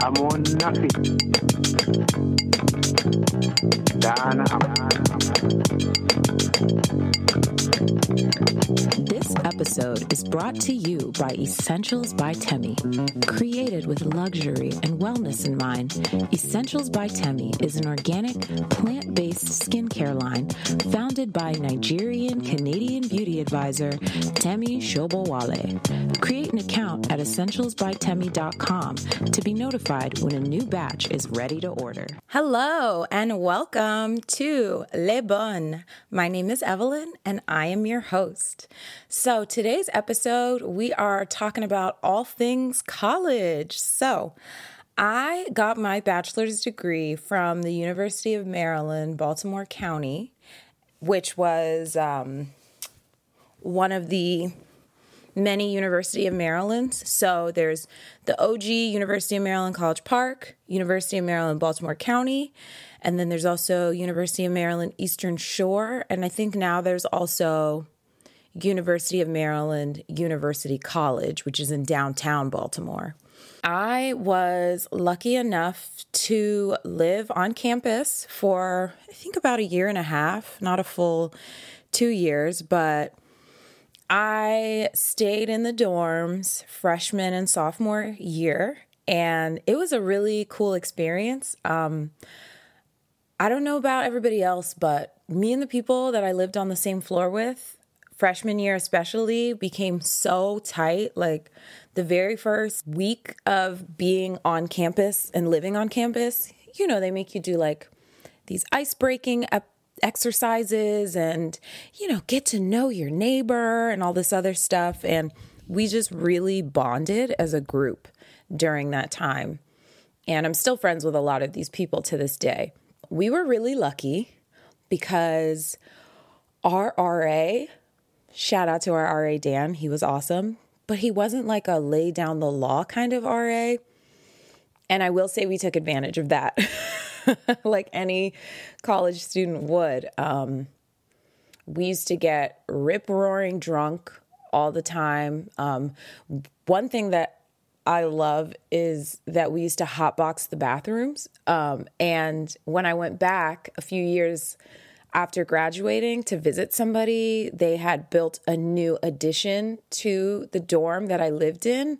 I'm on nothing. Dana, This episode is brought to you by Essentials by Temi. Created with luxury and wellness in mind, Essentials by Temi is an organic, plant based skincare line founded by Nigerian Canadian beauty advisor Temi Shobowale. Create an account at essentialsbytemi.com to be notified when a new batch is ready to order. Hello and welcome to Le Bon. My name is Evelyn and I am your host. So, today's episode, we are talking about all things college. So, I got my bachelor's degree from the University of Maryland, Baltimore County, which was um, one of the many University of Marylands. So there's the OG University of Maryland College Park, University of Maryland Baltimore County, and then there's also University of Maryland Eastern Shore, and I think now there's also University of Maryland University College, which is in downtown Baltimore. I was lucky enough to live on campus for, I think, about a year and a half, not a full two years, but I stayed in the dorms freshman and sophomore year, and it was a really cool experience. Um, I don't know about everybody else, but me and the people that I lived on the same floor with, freshman year especially, became so tight. Like the very first week of being on campus and living on campus, you know, they make you do like these ice breaking exercises and, you know, get to know your neighbor and all this other stuff. And we just really bonded as a group during that time. And I'm still friends with a lot of these people to this day. We were really lucky because our RA, shout out to our RA Dan, he was awesome, but he wasn't like a lay down the law kind of RA. And I will say we took advantage of that. like any college student would. Um, we used to get rip roaring drunk all the time. Um, one thing that I love is that we used to hotbox the bathrooms. Um, and when I went back a few years after graduating to visit somebody, they had built a new addition to the dorm that I lived in.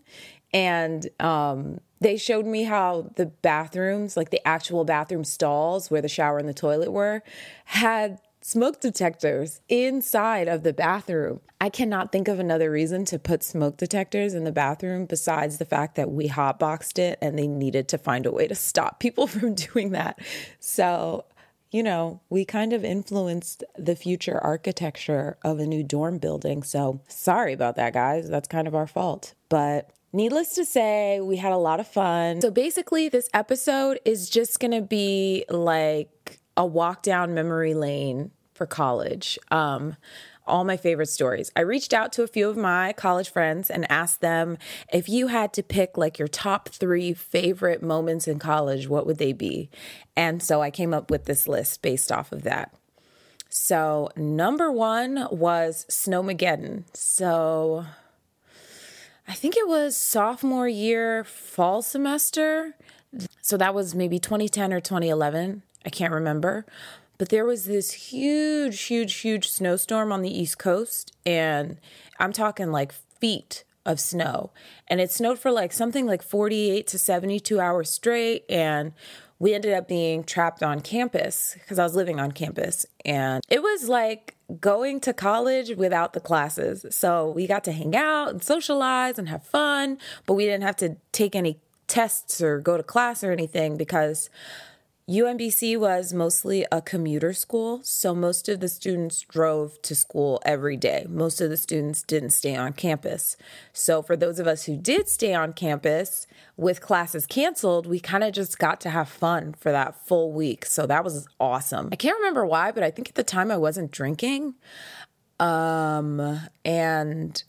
And um, they showed me how the bathrooms, like the actual bathroom stalls where the shower and the toilet were, had smoke detectors inside of the bathroom. I cannot think of another reason to put smoke detectors in the bathroom besides the fact that we hotboxed it and they needed to find a way to stop people from doing that. So, you know, we kind of influenced the future architecture of a new dorm building. So, sorry about that, guys. That's kind of our fault. But Needless to say, we had a lot of fun. So basically, this episode is just gonna be like a walk down memory lane for college. Um, all my favorite stories. I reached out to a few of my college friends and asked them if you had to pick like your top three favorite moments in college, what would they be? And so I came up with this list based off of that. So, number one was Snowmageddon. So, I think it was sophomore year, fall semester. So that was maybe 2010 or 2011. I can't remember. But there was this huge, huge, huge snowstorm on the East Coast. And I'm talking like feet of snow. And it snowed for like something like 48 to 72 hours straight. And we ended up being trapped on campus because I was living on campus. And it was like going to college without the classes. So we got to hang out and socialize and have fun, but we didn't have to take any tests or go to class or anything because UMBC was mostly a commuter school, so most of the students drove to school every day. Most of the students didn't stay on campus. So, for those of us who did stay on campus with classes canceled, we kind of just got to have fun for that full week. So, that was awesome. I can't remember why, but I think at the time I wasn't drinking. Um, and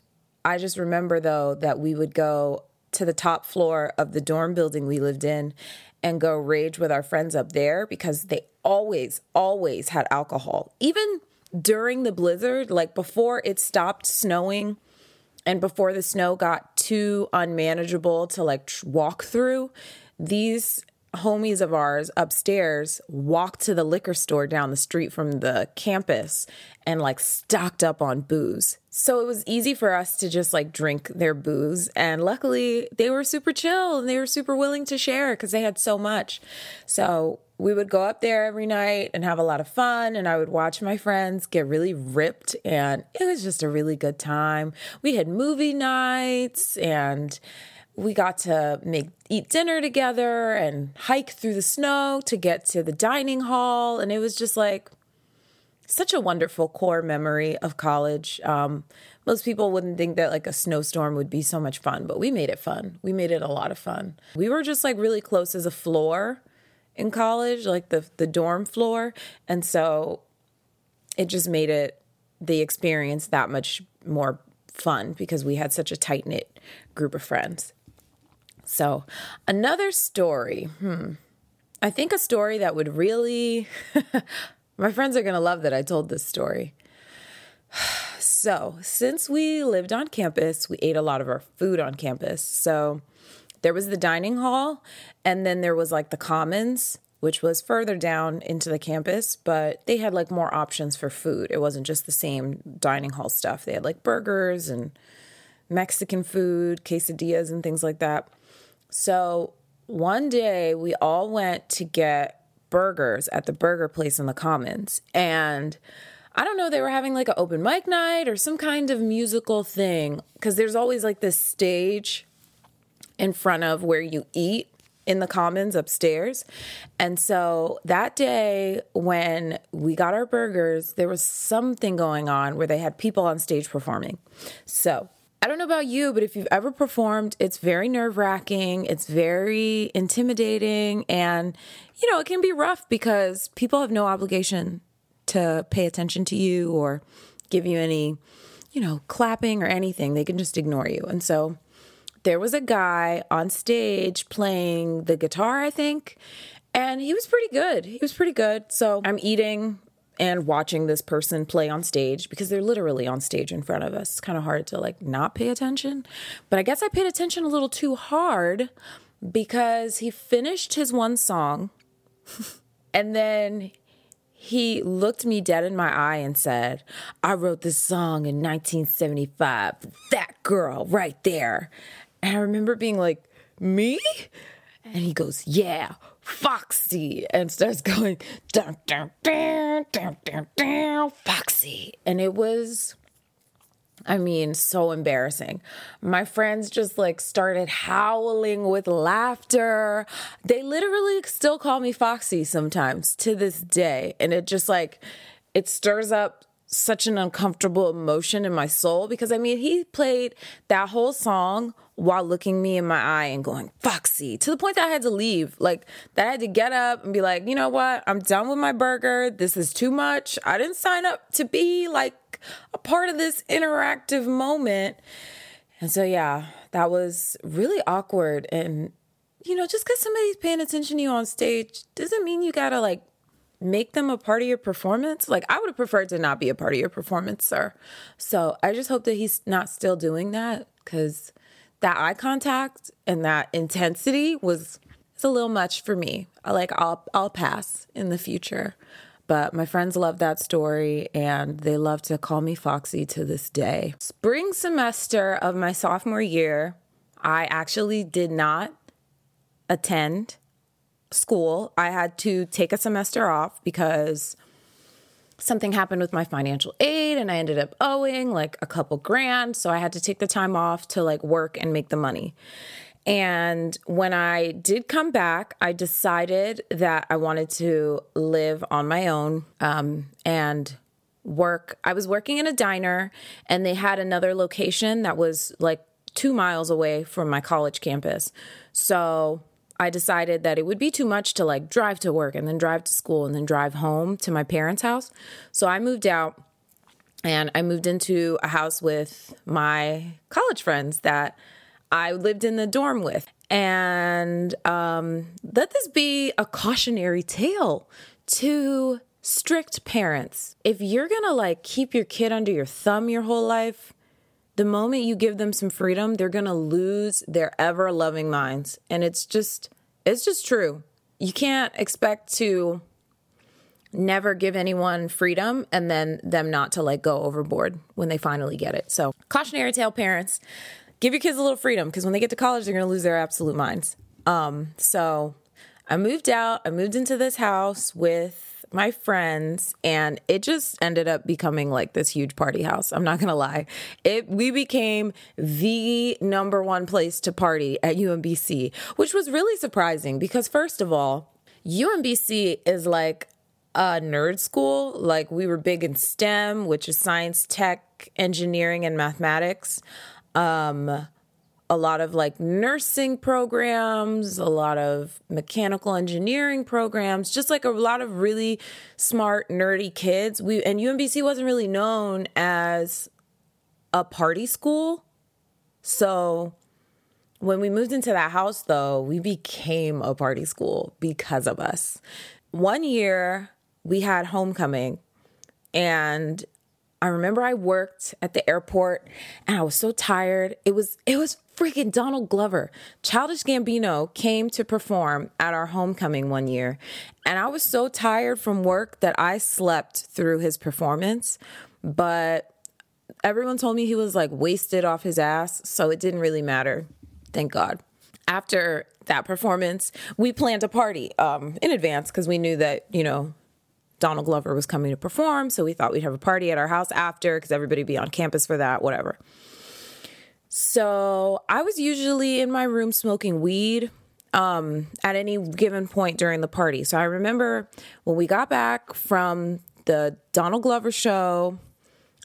I just remember though that we would go to the top floor of the dorm building we lived in and go rage with our friends up there because they always, always had alcohol. Even during the blizzard, like before it stopped snowing and before the snow got too unmanageable to like walk through, these homies of ours upstairs walked to the liquor store down the street from the campus and like stocked up on booze. So it was easy for us to just like drink their booze. And luckily, they were super chill and they were super willing to share because they had so much. So we would go up there every night and have a lot of fun. And I would watch my friends get really ripped. And it was just a really good time. We had movie nights and we got to make eat dinner together and hike through the snow to get to the dining hall. And it was just like such a wonderful core memory of college. Um, most people wouldn't think that like a snowstorm would be so much fun but we made it fun. We made it a lot of fun. We were just like really close as a floor in college like the the dorm floor. And so it just made it the experience that much more fun because we had such a tight knit group of friends so, another story. Hmm. I think a story that would really, my friends are going to love that I told this story. So, since we lived on campus, we ate a lot of our food on campus. So, there was the dining hall, and then there was like the commons, which was further down into the campus, but they had like more options for food. It wasn't just the same dining hall stuff. They had like burgers and Mexican food, quesadillas, and things like that. So one day we all went to get burgers at the burger place in the Commons. And I don't know, they were having like an open mic night or some kind of musical thing because there's always like this stage in front of where you eat in the commons upstairs. And so that day when we got our burgers, there was something going on where they had people on stage performing. So I don't know about you, but if you've ever performed, it's very nerve wracking. It's very intimidating. And, you know, it can be rough because people have no obligation to pay attention to you or give you any, you know, clapping or anything. They can just ignore you. And so there was a guy on stage playing the guitar, I think. And he was pretty good. He was pretty good. So I'm eating and watching this person play on stage because they're literally on stage in front of us. It's kind of hard to like not pay attention. But I guess I paid attention a little too hard because he finished his one song and then he looked me dead in my eye and said, I wrote this song in 1975. That girl right there. And I remember being like, Me? And he goes, Yeah, Foxy, and starts going, dun, dun, dun, dun, dun, dun, Foxy. And it was, I mean, so embarrassing. My friends just like started howling with laughter. They literally still call me Foxy sometimes to this day. And it just like, it stirs up such an uncomfortable emotion in my soul because I mean, he played that whole song while looking me in my eye and going, Foxy, to the point that I had to leave. Like, that I had to get up and be like, you know what? I'm done with my burger. This is too much. I didn't sign up to be like a part of this interactive moment. And so, yeah, that was really awkward. And, you know, just because somebody's paying attention to you on stage doesn't mean you gotta like make them a part of your performance. Like I would have preferred to not be a part of your performance, sir. So I just hope that he's not still doing that because that eye contact and that intensity was it's a little much for me. I like I'll I'll pass in the future. But my friends love that story and they love to call me Foxy to this day. Spring semester of my sophomore year, I actually did not attend school, I had to take a semester off because something happened with my financial aid and I ended up owing like a couple grand. So I had to take the time off to like work and make the money. And when I did come back, I decided that I wanted to live on my own um, and work. I was working in a diner and they had another location that was like two miles away from my college campus. So I decided that it would be too much to like drive to work and then drive to school and then drive home to my parents' house. So I moved out and I moved into a house with my college friends that I lived in the dorm with. And um, let this be a cautionary tale to strict parents. If you're gonna like keep your kid under your thumb your whole life, the moment you give them some freedom, they're gonna lose their ever loving minds. And it's just, it's just true. You can't expect to never give anyone freedom and then them not to like go overboard when they finally get it. So, cautionary tale parents, give your kids a little freedom because when they get to college, they're going to lose their absolute minds. Um, so, I moved out, I moved into this house with my friends and it just ended up becoming like this huge party house. I'm not going to lie. It we became the number one place to party at UMBC, which was really surprising because first of all, UMBC is like a nerd school. Like we were big in STEM, which is science, tech, engineering, and mathematics. Um, a lot of like nursing programs, a lot of mechanical engineering programs, just like a lot of really smart, nerdy kids. We and UMBC wasn't really known as a party school. So when we moved into that house though, we became a party school because of us. One year we had homecoming and I remember I worked at the airport and I was so tired. It was it was freaking Donald Glover. Childish Gambino came to perform at our homecoming one year and I was so tired from work that I slept through his performance, but everyone told me he was like wasted off his ass, so it didn't really matter. Thank God. After that performance, we planned a party um, in advance because we knew that, you know, Donald Glover was coming to perform. So we thought we'd have a party at our house after because everybody would be on campus for that, whatever. So I was usually in my room smoking weed um, at any given point during the party. So I remember when we got back from the Donald Glover show,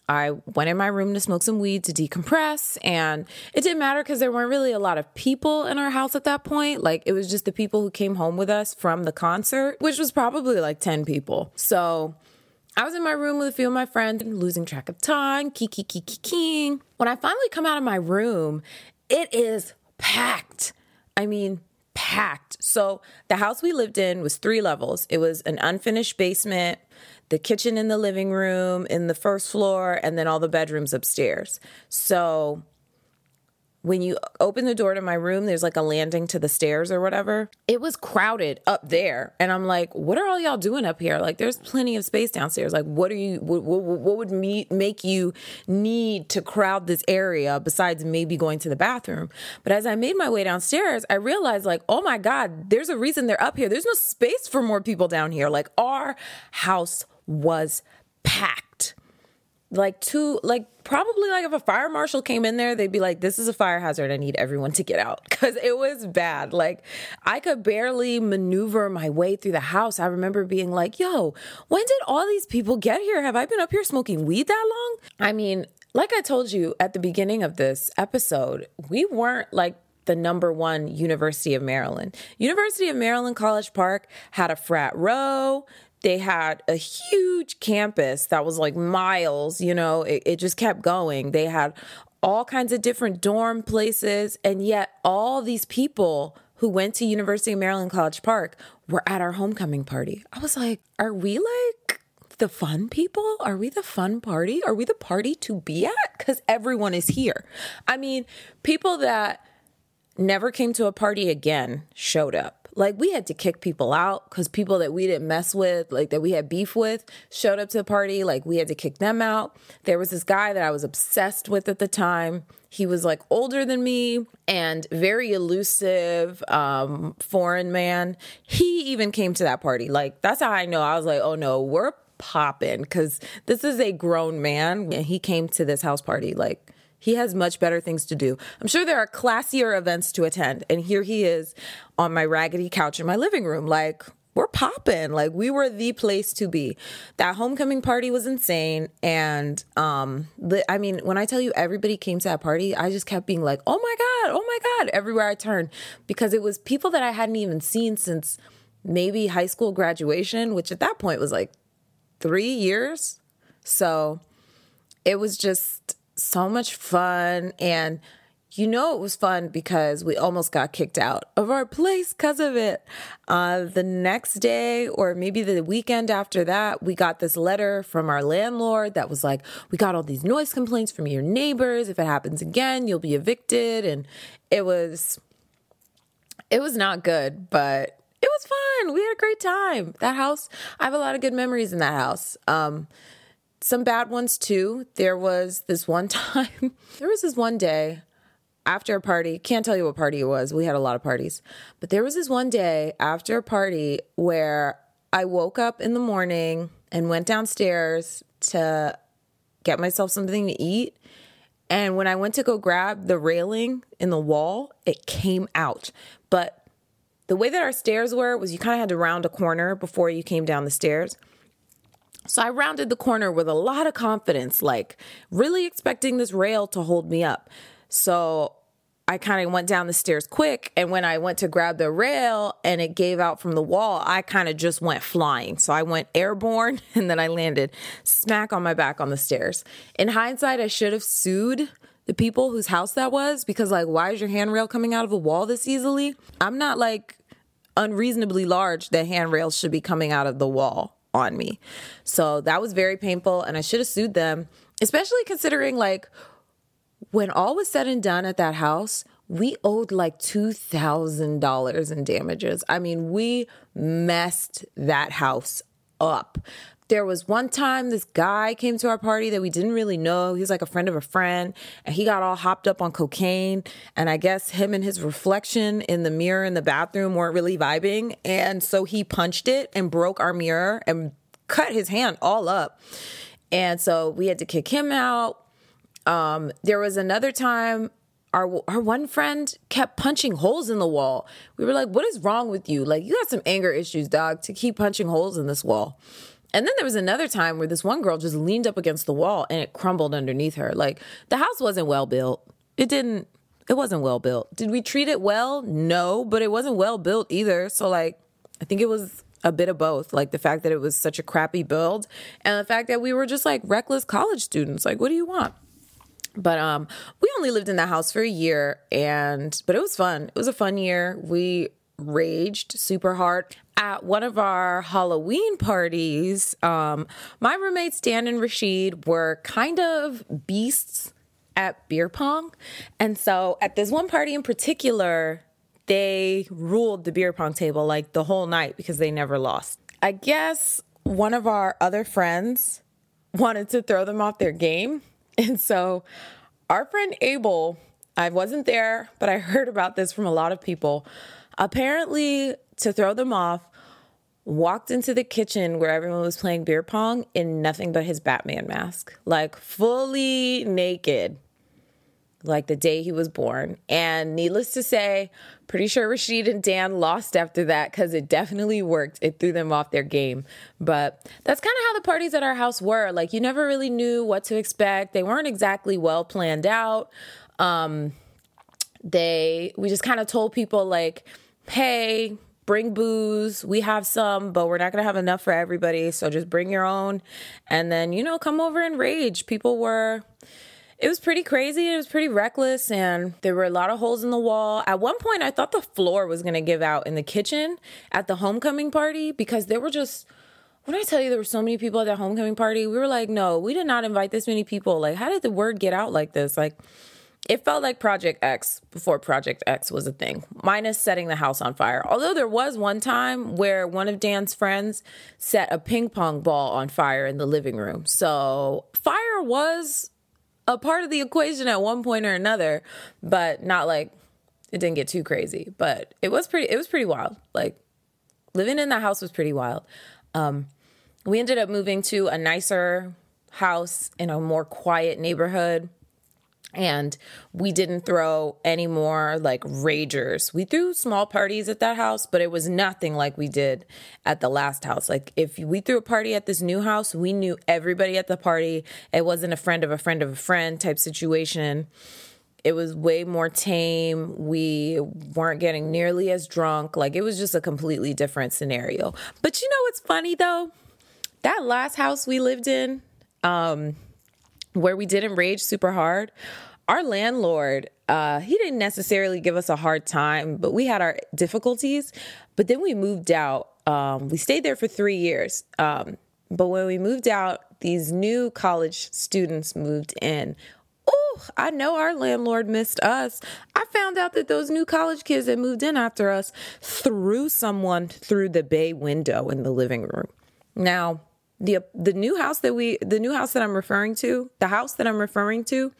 I went in my room to smoke some weed to decompress. And it didn't matter because there weren't really a lot of people in our house at that point. Like it was just the people who came home with us from the concert, which was probably like 10 people. So I was in my room with a few of my friends, losing track of time, kiki, kiki, kiki. When I finally come out of my room, it is packed. I mean, packed. So the house we lived in was three levels. It was an unfinished basement the kitchen in the living room in the first floor, and then all the bedrooms upstairs. So when you open the door to my room, there's like a landing to the stairs or whatever. It was crowded up there. And I'm like, what are all y'all doing up here? Like, there's plenty of space downstairs. Like, what are you, what, what, what would me, make you need to crowd this area besides maybe going to the bathroom? But as I made my way downstairs, I realized, like, oh my God, there's a reason they're up here. There's no space for more people down here. Like, our house was packed. Like two, like probably like if a fire marshal came in there, they'd be like, "This is a fire hazard. I need everyone to get out," because it was bad. Like I could barely maneuver my way through the house. I remember being like, "Yo, when did all these people get here? Have I been up here smoking weed that long?" I mean, like I told you at the beginning of this episode, we weren't like the number one University of Maryland. University of Maryland College Park had a frat row. They had a huge campus that was like miles, you know, it, it just kept going. They had all kinds of different dorm places, and yet all these people who went to University of Maryland College Park were at our homecoming party. I was like, are we like the fun people? Are we the fun party? Are we the party to be at? Because everyone is here. I mean, people that never came to a party again showed up like we had to kick people out because people that we didn't mess with, like that we had beef with, showed up to the party. Like we had to kick them out. There was this guy that I was obsessed with at the time. He was like older than me and very elusive, um, foreign man. He even came to that party. Like that's how I know. I was like, oh no, we're popping because this is a grown man and he came to this house party. Like he has much better things to do. I'm sure there are classier events to attend. And here he is on my raggedy couch in my living room. Like, we're popping. Like, we were the place to be. That homecoming party was insane. And, um, the, I mean, when I tell you everybody came to that party, I just kept being like, oh my God, oh my God, everywhere I turned. Because it was people that I hadn't even seen since maybe high school graduation, which at that point was like three years. So it was just so much fun and you know it was fun because we almost got kicked out of our place because of it. Uh, the next day, or maybe the weekend after that, we got this letter from our landlord that was like, "We got all these noise complaints from your neighbors. If it happens again, you'll be evicted." And it was, it was not good, but it was fun. We had a great time. That house, I have a lot of good memories in that house. Um, some bad ones too. There was this one time, there was this one day after a party, can't tell you what party it was. We had a lot of parties. But there was this one day after a party where I woke up in the morning and went downstairs to get myself something to eat. And when I went to go grab the railing in the wall, it came out. But the way that our stairs were was you kind of had to round a corner before you came down the stairs. So I rounded the corner with a lot of confidence, like really expecting this rail to hold me up. So I kind of went down the stairs quick. And when I went to grab the rail and it gave out from the wall, I kind of just went flying. So I went airborne and then I landed smack on my back on the stairs. In hindsight, I should have sued the people whose house that was because, like, why is your handrail coming out of a wall this easily? I'm not like unreasonably large that handrails should be coming out of the wall on me. So that was very painful and I should have sued them, especially considering like when all was said and done at that house, we owed like $2,000 in damages. I mean, we messed that house up. There was one time this guy came to our party that we didn't really know. He was like a friend of a friend, and he got all hopped up on cocaine. And I guess him and his reflection in the mirror in the bathroom weren't really vibing. And so he punched it and broke our mirror and cut his hand all up. And so we had to kick him out. Um, there was another time our our one friend kept punching holes in the wall. We were like, "What is wrong with you? Like, you got some anger issues, dog, to keep punching holes in this wall." And then there was another time where this one girl just leaned up against the wall and it crumbled underneath her. Like, the house wasn't well built. It didn't. It wasn't well built. Did we treat it well? No, but it wasn't well built either. So like, I think it was a bit of both like the fact that it was such a crappy build and the fact that we were just like reckless college students like what do you want but um we only lived in that house for a year and but it was fun it was a fun year we raged super hard at one of our halloween parties um my roommates dan and rashid were kind of beasts at beer pong and so at this one party in particular they ruled the beer pong table like the whole night because they never lost i guess one of our other friends wanted to throw them off their game and so our friend Abel, I wasn't there, but I heard about this from a lot of people. Apparently, to throw them off, walked into the kitchen where everyone was playing beer pong in nothing but his Batman mask, like fully naked, like the day he was born. And needless to say, pretty sure Rashid and Dan lost after that because it definitely worked. It threw them off their game. But that's kind of how the parties at our house were. Like, you never really knew what to expect, they weren't exactly well planned out. Um, they, we just kind of told people, like, hey, bring booze. We have some, but we're not going to have enough for everybody. So just bring your own. And then, you know, come over and rage. People were it was pretty crazy. It was pretty reckless, and there were a lot of holes in the wall. At one point, I thought the floor was going to give out in the kitchen at the homecoming party because there were just. When I tell you there were so many people at that homecoming party, we were like, no, we did not invite this many people. Like, how did the word get out like this? Like, it felt like Project X before Project X was a thing, minus setting the house on fire. Although there was one time where one of Dan's friends set a ping pong ball on fire in the living room. So fire was a part of the equation at one point or another, but not like it didn't get too crazy. But it was pretty it was pretty wild. Like living in that house was pretty wild. Um, we ended up moving to a nicer house in a more quiet neighborhood and we didn't throw any more like ragers. We threw small parties at that house, but it was nothing like we did at the last house. Like if we threw a party at this new house, we knew everybody at the party. It wasn't a friend of a friend of a friend type situation. It was way more tame. We weren't getting nearly as drunk. Like it was just a completely different scenario. But you know what's funny though? That last house we lived in, um, where we didn't rage super hard, our landlord, uh, he didn't necessarily give us a hard time, but we had our difficulties. But then we moved out. Um, we stayed there for three years. Um, but when we moved out, these new college students moved in. Oh, I know our landlord missed us. I found out that those new college kids that moved in after us threw someone through the bay window in the living room. Now, the the new house that we the new house that I'm referring to, the house that I'm referring to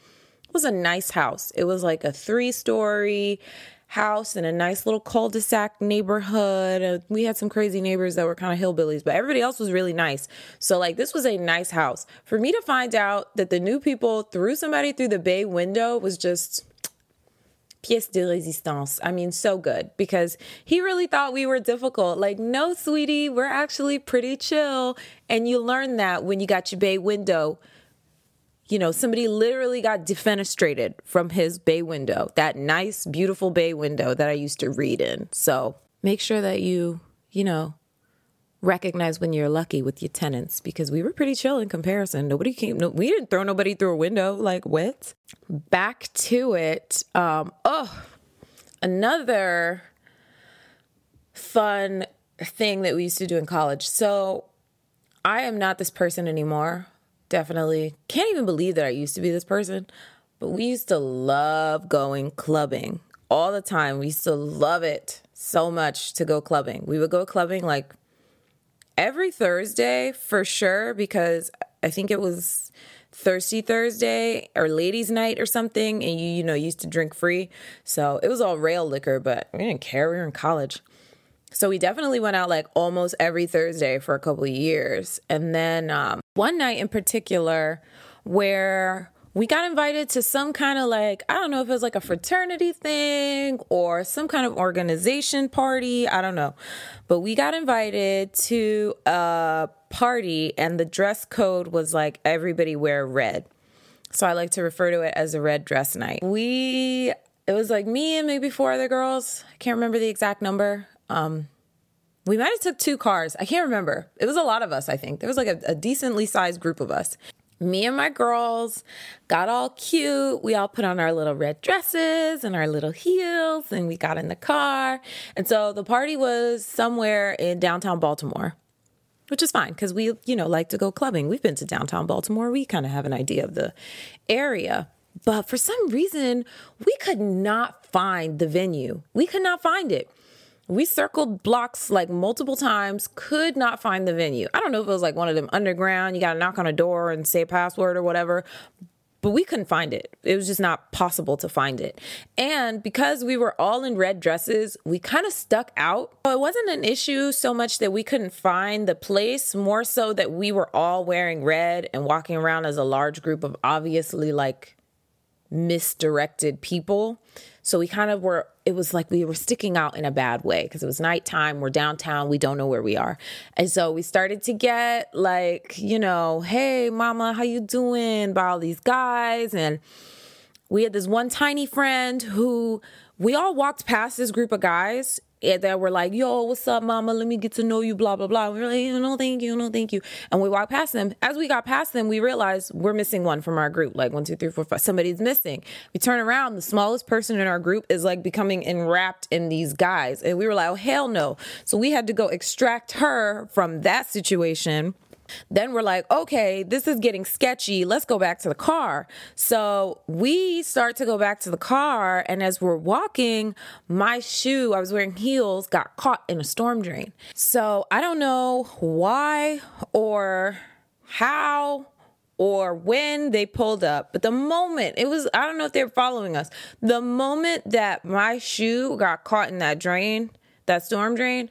was a nice house. It was like a 3-story house in a nice little cul-de-sac neighborhood. Uh, we had some crazy neighbors that were kind of hillbillies, but everybody else was really nice. So like this was a nice house. For me to find out that the new people threw somebody through the bay window was just pièce de résistance. I mean, so good because he really thought we were difficult. Like, no, sweetie, we're actually pretty chill. And you learn that when you got your bay window you know, somebody literally got defenestrated from his bay window, that nice, beautiful bay window that I used to read in. So make sure that you, you know, recognize when you're lucky with your tenants because we were pretty chill in comparison. Nobody came, no, we didn't throw nobody through a window like what? Back to it. Um, oh, another fun thing that we used to do in college. So I am not this person anymore definitely can't even believe that I used to be this person, but we used to love going clubbing all the time. We used to love it so much to go clubbing. We would go clubbing like every Thursday for sure because I think it was Thirsty Thursday or Ladies Night or something, and you you know used to drink free, so it was all rail liquor, but we didn't care. We were in college. So we definitely went out like almost every Thursday for a couple of years. And then um, one night in particular where we got invited to some kind of like, I don't know if it was like a fraternity thing or some kind of organization party. I don't know. But we got invited to a party and the dress code was like everybody wear red. So I like to refer to it as a red dress night. We, it was like me and maybe four other girls. I can't remember the exact number. Um, we might have took two cars. I can't remember. It was a lot of us, I think. There was like a, a decently sized group of us. Me and my girls got all cute. We all put on our little red dresses and our little heels and we got in the car. And so the party was somewhere in downtown Baltimore, which is fine because we, you know, like to go clubbing. We've been to downtown Baltimore. We kind of have an idea of the area. But for some reason, we could not find the venue. We could not find it. We circled blocks like multiple times, could not find the venue. I don't know if it was like one of them underground, you got to knock on a door and say password or whatever, but we couldn't find it. It was just not possible to find it. And because we were all in red dresses, we kind of stuck out. It wasn't an issue so much that we couldn't find the place, more so that we were all wearing red and walking around as a large group of obviously like misdirected people. So we kind of were, it was like we were sticking out in a bad way because it was nighttime. We're downtown. We don't know where we are. And so we started to get like, you know, hey, mama, how you doing? By all these guys. And we had this one tiny friend who we all walked past this group of guys Eh, that were like, yo, what's up, mama? Let me get to know you, blah, blah, blah. We were like, no, thank you, no, thank you. And we walked past them. As we got past them, we realized we're missing one from our group. Like one, two, three, four, five. Somebody's missing. We turn around, the smallest person in our group is like becoming enwrapped in these guys. And we were like, oh, hell no. So we had to go extract her from that situation then we're like, okay, this is getting sketchy. Let's go back to the car. So we start to go back to the car. And as we're walking, my shoe, I was wearing heels, got caught in a storm drain. So I don't know why or how or when they pulled up. But the moment it was, I don't know if they were following us, the moment that my shoe got caught in that drain, that storm drain,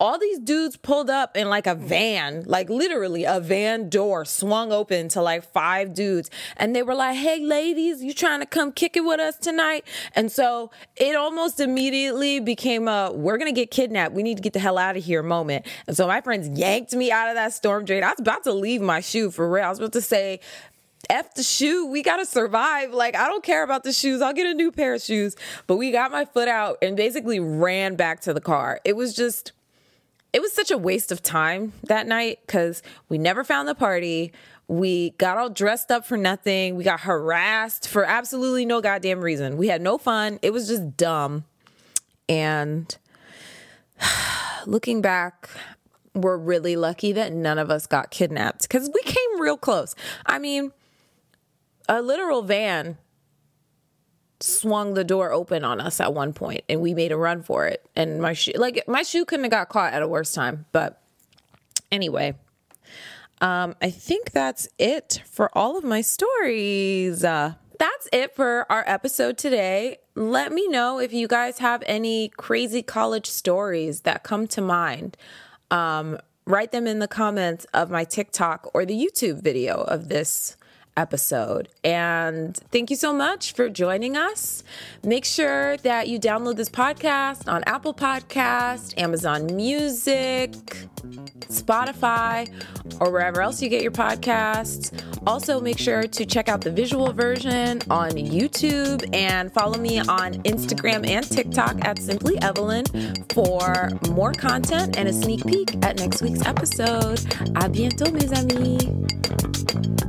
all these dudes pulled up in like a van, like literally a van door swung open to like five dudes. And they were like, hey, ladies, you trying to come kick it with us tonight? And so it almost immediately became a, we're going to get kidnapped. We need to get the hell out of here moment. And so my friends yanked me out of that storm drain. I was about to leave my shoe for real. I was about to say, F the shoe. We got to survive. Like, I don't care about the shoes. I'll get a new pair of shoes. But we got my foot out and basically ran back to the car. It was just, it was such a waste of time that night because we never found the party. We got all dressed up for nothing. We got harassed for absolutely no goddamn reason. We had no fun. It was just dumb. And looking back, we're really lucky that none of us got kidnapped because we came real close. I mean, a literal van swung the door open on us at one point and we made a run for it. And my shoe like my shoe couldn't have got caught at a worse time but anyway um i think that's it for all of my stories. Uh that's it for our episode today. Let me know if you guys have any crazy college stories that come to mind. Um write them in the comments of my tiktok or the youtube video of this episode. And thank you so much for joining us. Make sure that you download this podcast on Apple Podcast, Amazon Music, Spotify, or wherever else you get your podcasts. Also, make sure to check out the visual version on YouTube and follow me on Instagram and TikTok at Simply Evelyn for more content and a sneak peek at next week's episode. A bientôt, mes amis.